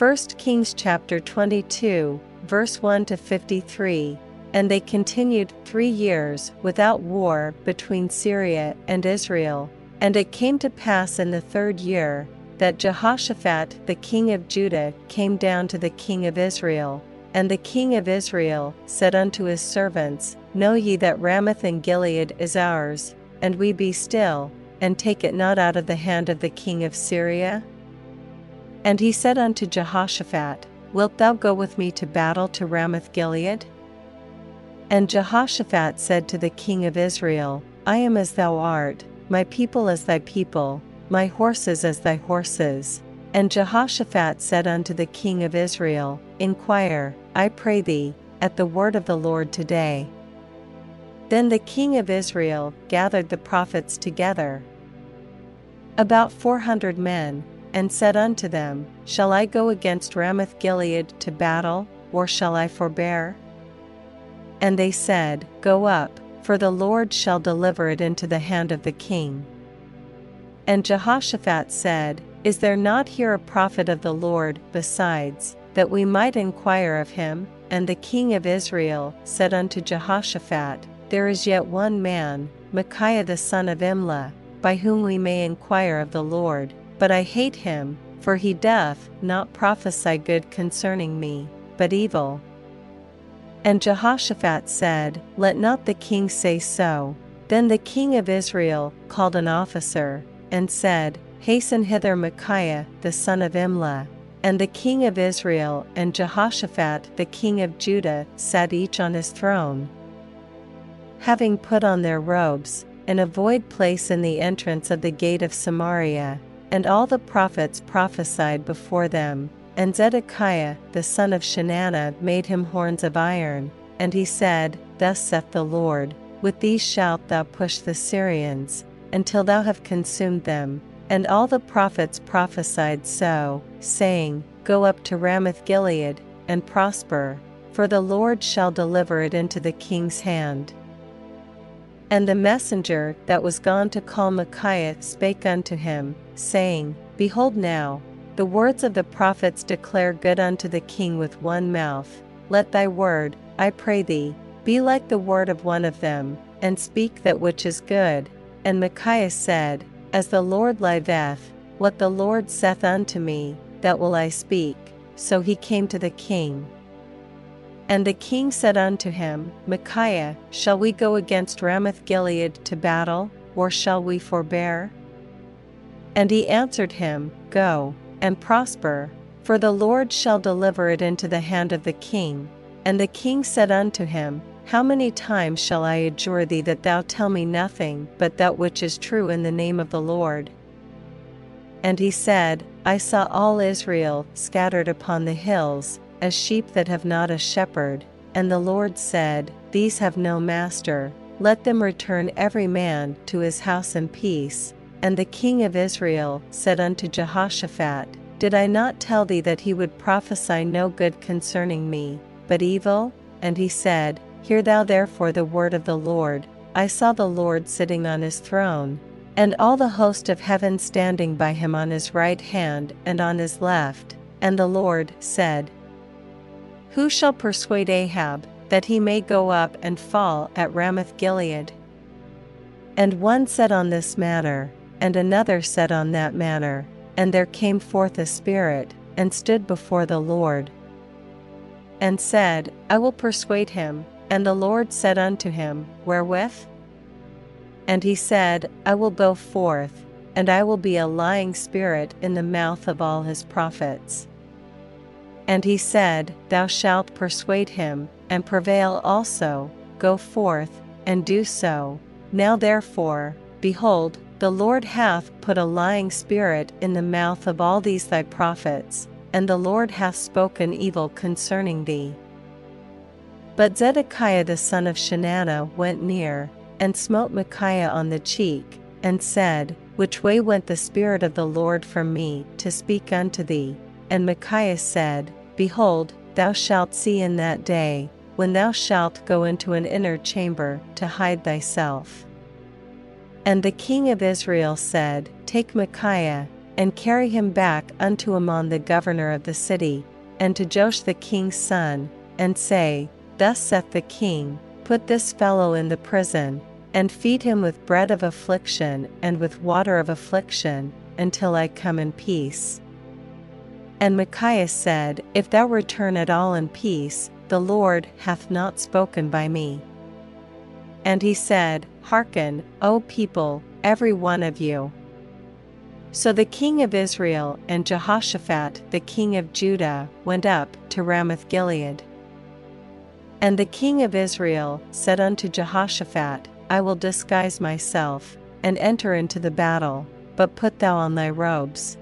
1 Kings chapter 22, verse 1 to 53. And they continued three years without war between Syria and Israel. And it came to pass in the third year that Jehoshaphat the king of Judah came down to the king of Israel. And the king of Israel said unto his servants, Know ye that Ramoth in Gilead is ours, and we be still, and take it not out of the hand of the king of Syria? And he said unto Jehoshaphat, Wilt thou go with me to battle to Ramoth Gilead? And Jehoshaphat said to the king of Israel, I am as thou art, my people as thy people, my horses as thy horses. And Jehoshaphat said unto the king of Israel, Inquire, I pray thee, at the word of the Lord today. Then the king of Israel gathered the prophets together, about four hundred men, and said unto them, Shall I go against Ramoth Gilead to battle, or shall I forbear? And they said, Go up, for the Lord shall deliver it into the hand of the king. And Jehoshaphat said, Is there not here a prophet of the Lord besides, that we might inquire of him? And the king of Israel said unto Jehoshaphat, There is yet one man, Micaiah the son of Imlah, by whom we may inquire of the Lord, but I hate him, for he doth not prophesy good concerning me, but evil. And Jehoshaphat said, Let not the king say so. Then the king of Israel called an officer, and said, Hasten hither Micaiah the son of Imlah. And the king of Israel and Jehoshaphat the king of Judah sat each on his throne. Having put on their robes, in a void place in the entrance of the gate of Samaria, and all the prophets prophesied before them. And Zedekiah the son of Chenaanah made him horns of iron, and he said, Thus saith the Lord, With these shalt thou push the Syrians, until thou have consumed them. And all the prophets prophesied so, saying, Go up to Ramoth Gilead, and prosper, for the Lord shall deliver it into the king's hand. And the messenger that was gone to call Micaiah spake unto him, saying, Behold now, the words of the prophets declare good unto the king with one mouth. Let thy word, I pray thee, be like the word of one of them, and speak that which is good. And Micaiah said, As the Lord liveth, what the Lord saith unto me, that will I speak. So he came to the king. And the king said unto him, Micaiah, shall we go against Ramoth Gilead to battle, or shall we forbear? And he answered him, Go, and prosper, for the Lord shall deliver it into the hand of the king. And the king said unto him, How many times shall I adjure thee that thou tell me nothing but that which is true in the name of the Lord? And he said, I saw all Israel scattered upon the hills, as sheep that have not a shepherd. And the Lord said, These have no master, let them return every man to his house in peace. And the king of Israel said unto Jehoshaphat, Did I not tell thee that he would prophesy no good concerning me, but evil? And he said, Hear thou therefore the word of the Lord. I saw the Lord sitting on his throne, and all the host of heaven standing by him on his right hand and on his left. And the Lord said, who shall persuade Ahab, that he may go up and fall at Ramoth Gilead? And one said on this matter, and another said on that manner, and there came forth a spirit, and stood before the Lord, and said, I will persuade him. And the Lord said unto him, Wherewith? And he said, I will go forth, and I will be a lying spirit in the mouth of all his prophets. And he said, Thou shalt persuade him, and prevail also, go forth, and do so. Now therefore, behold, the Lord hath put a lying spirit in the mouth of all these thy prophets, and the Lord hath spoken evil concerning thee. But Zedekiah the son of Chenaanah went near, and smote Micaiah on the cheek, and said, Which way went the Spirit of the Lord from me to speak unto thee? And Micaiah said, Behold, thou shalt see in that day, when thou shalt go into an inner chamber to hide thyself. And the king of Israel said, Take Micaiah, and carry him back unto Amon the governor of the city, and to Joash the king's son, and say, Thus saith the king, Put this fellow in the prison, and feed him with bread of affliction and with water of affliction, until I come in peace. And Micaiah said, If thou return at all in peace, the Lord hath not spoken by me. And he said, Hearken, O people, every one of you. So the king of Israel and Jehoshaphat the king of Judah went up to Ramoth Gilead. And the king of Israel said unto Jehoshaphat, I will disguise myself, and enter into the battle, but put thou on thy robes.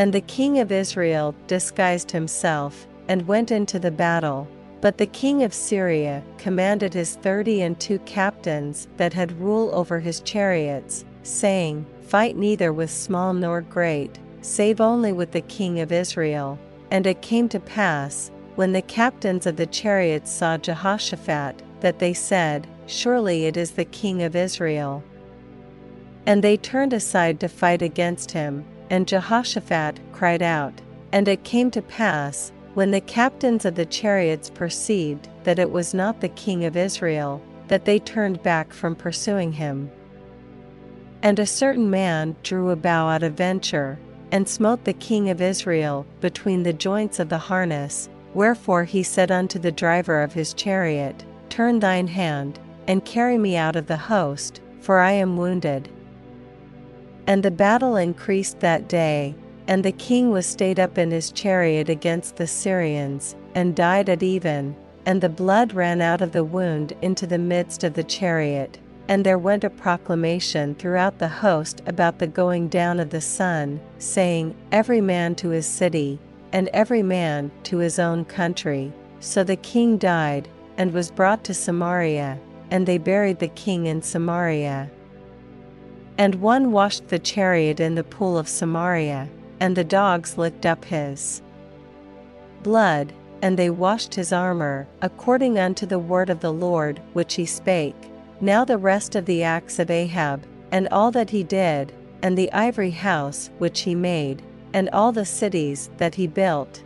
And the king of Israel disguised himself, and went into the battle. But the king of Syria commanded his thirty and two captains that had rule over his chariots, saying, Fight neither with small nor great, save only with the king of Israel. And it came to pass, when the captains of the chariots saw Jehoshaphat, that they said, Surely it is the king of Israel. And they turned aside to fight against him, and Jehoshaphat cried out. And it came to pass, when the captains of the chariots perceived that it was not the king of Israel, that they turned back from pursuing him. And a certain man drew a bow out of venture, and smote the king of Israel between the joints of the harness. Wherefore he said unto the driver of his chariot, Turn thine hand, and carry me out of the host, for I am wounded. And the battle increased that day, and the king was stayed up in his chariot against the Syrians, and died at even, and the blood ran out of the wound into the midst of the chariot. And there went a proclamation throughout the host about the going down of the sun, saying, Every man to his city, and every man to his own country. So the king died, and was brought to Samaria, and they buried the king in Samaria. And one washed the chariot in the pool of Samaria, and the dogs licked up his blood, and they washed his armor, according unto the word of the Lord which he spake. Now the rest of the acts of Ahab, and all that he did, and the ivory house which he made, and all the cities that he built.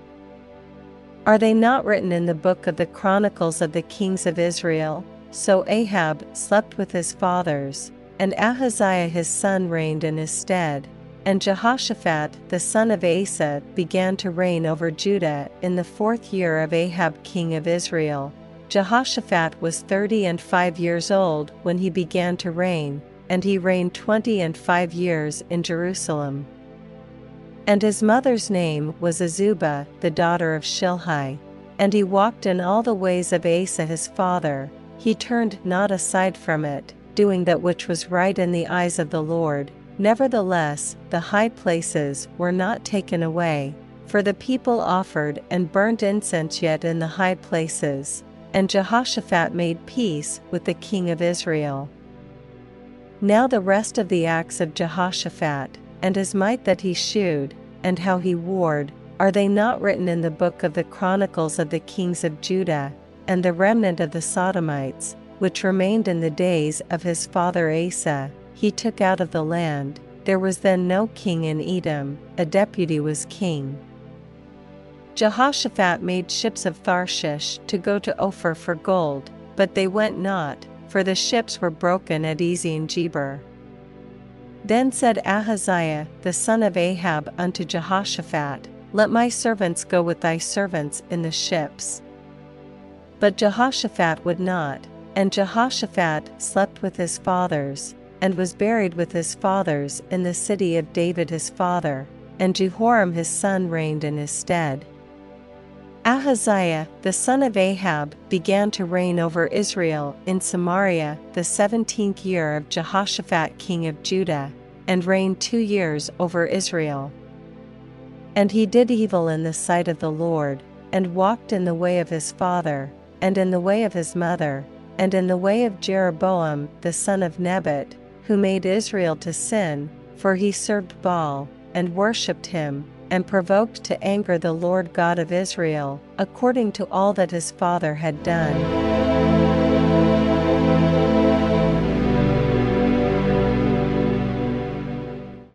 Are they not written in the book of the Chronicles of the Kings of Israel? So Ahab slept with his fathers, and Ahaziah his son reigned in his stead. And Jehoshaphat the son of Asa began to reign over Judah in the fourth year of Ahab king of Israel. Jehoshaphat was thirty and five years old when he began to reign, and he reigned twenty and five years in Jerusalem. And his mother's name was Azubah, the daughter of Shilhi. And he walked in all the ways of Asa his father, he turned not aside from it, doing that which was right in the eyes of the Lord, Nevertheless, the high places were not taken away, for the people offered and burnt incense yet in the high places, and Jehoshaphat made peace with the king of Israel. Now the rest of the acts of Jehoshaphat, and his might that he shewed, and how he warred, are they not written in the book of the Chronicles of the kings of Judah, and the remnant of the Sodomites, which remained in the days of his father Asa? he took out of the land. There was then no king in Edom, a deputy was king. Jehoshaphat made ships of Tharshish to go to Ophir for gold, but they went not, for the ships were broken at Ezion-Geber. Then said Ahaziah the son of Ahab unto Jehoshaphat, Let my servants go with thy servants in the ships. But Jehoshaphat would not, and Jehoshaphat slept with his fathers, and was buried with his fathers in the city of David his father, and Jehoram his son reigned in his stead. Ahaziah, the son of Ahab, began to reign over Israel in Samaria the seventeenth year of Jehoshaphat king of Judah, and reigned two years over Israel. And he did evil in the sight of the Lord, and walked in the way of his father, and in the way of his mother, and in the way of Jeroboam the son of Nebat, who made Israel to sin, for he served Baal, and worshipped him, and provoked to anger the Lord God of Israel, according to all that his father had done.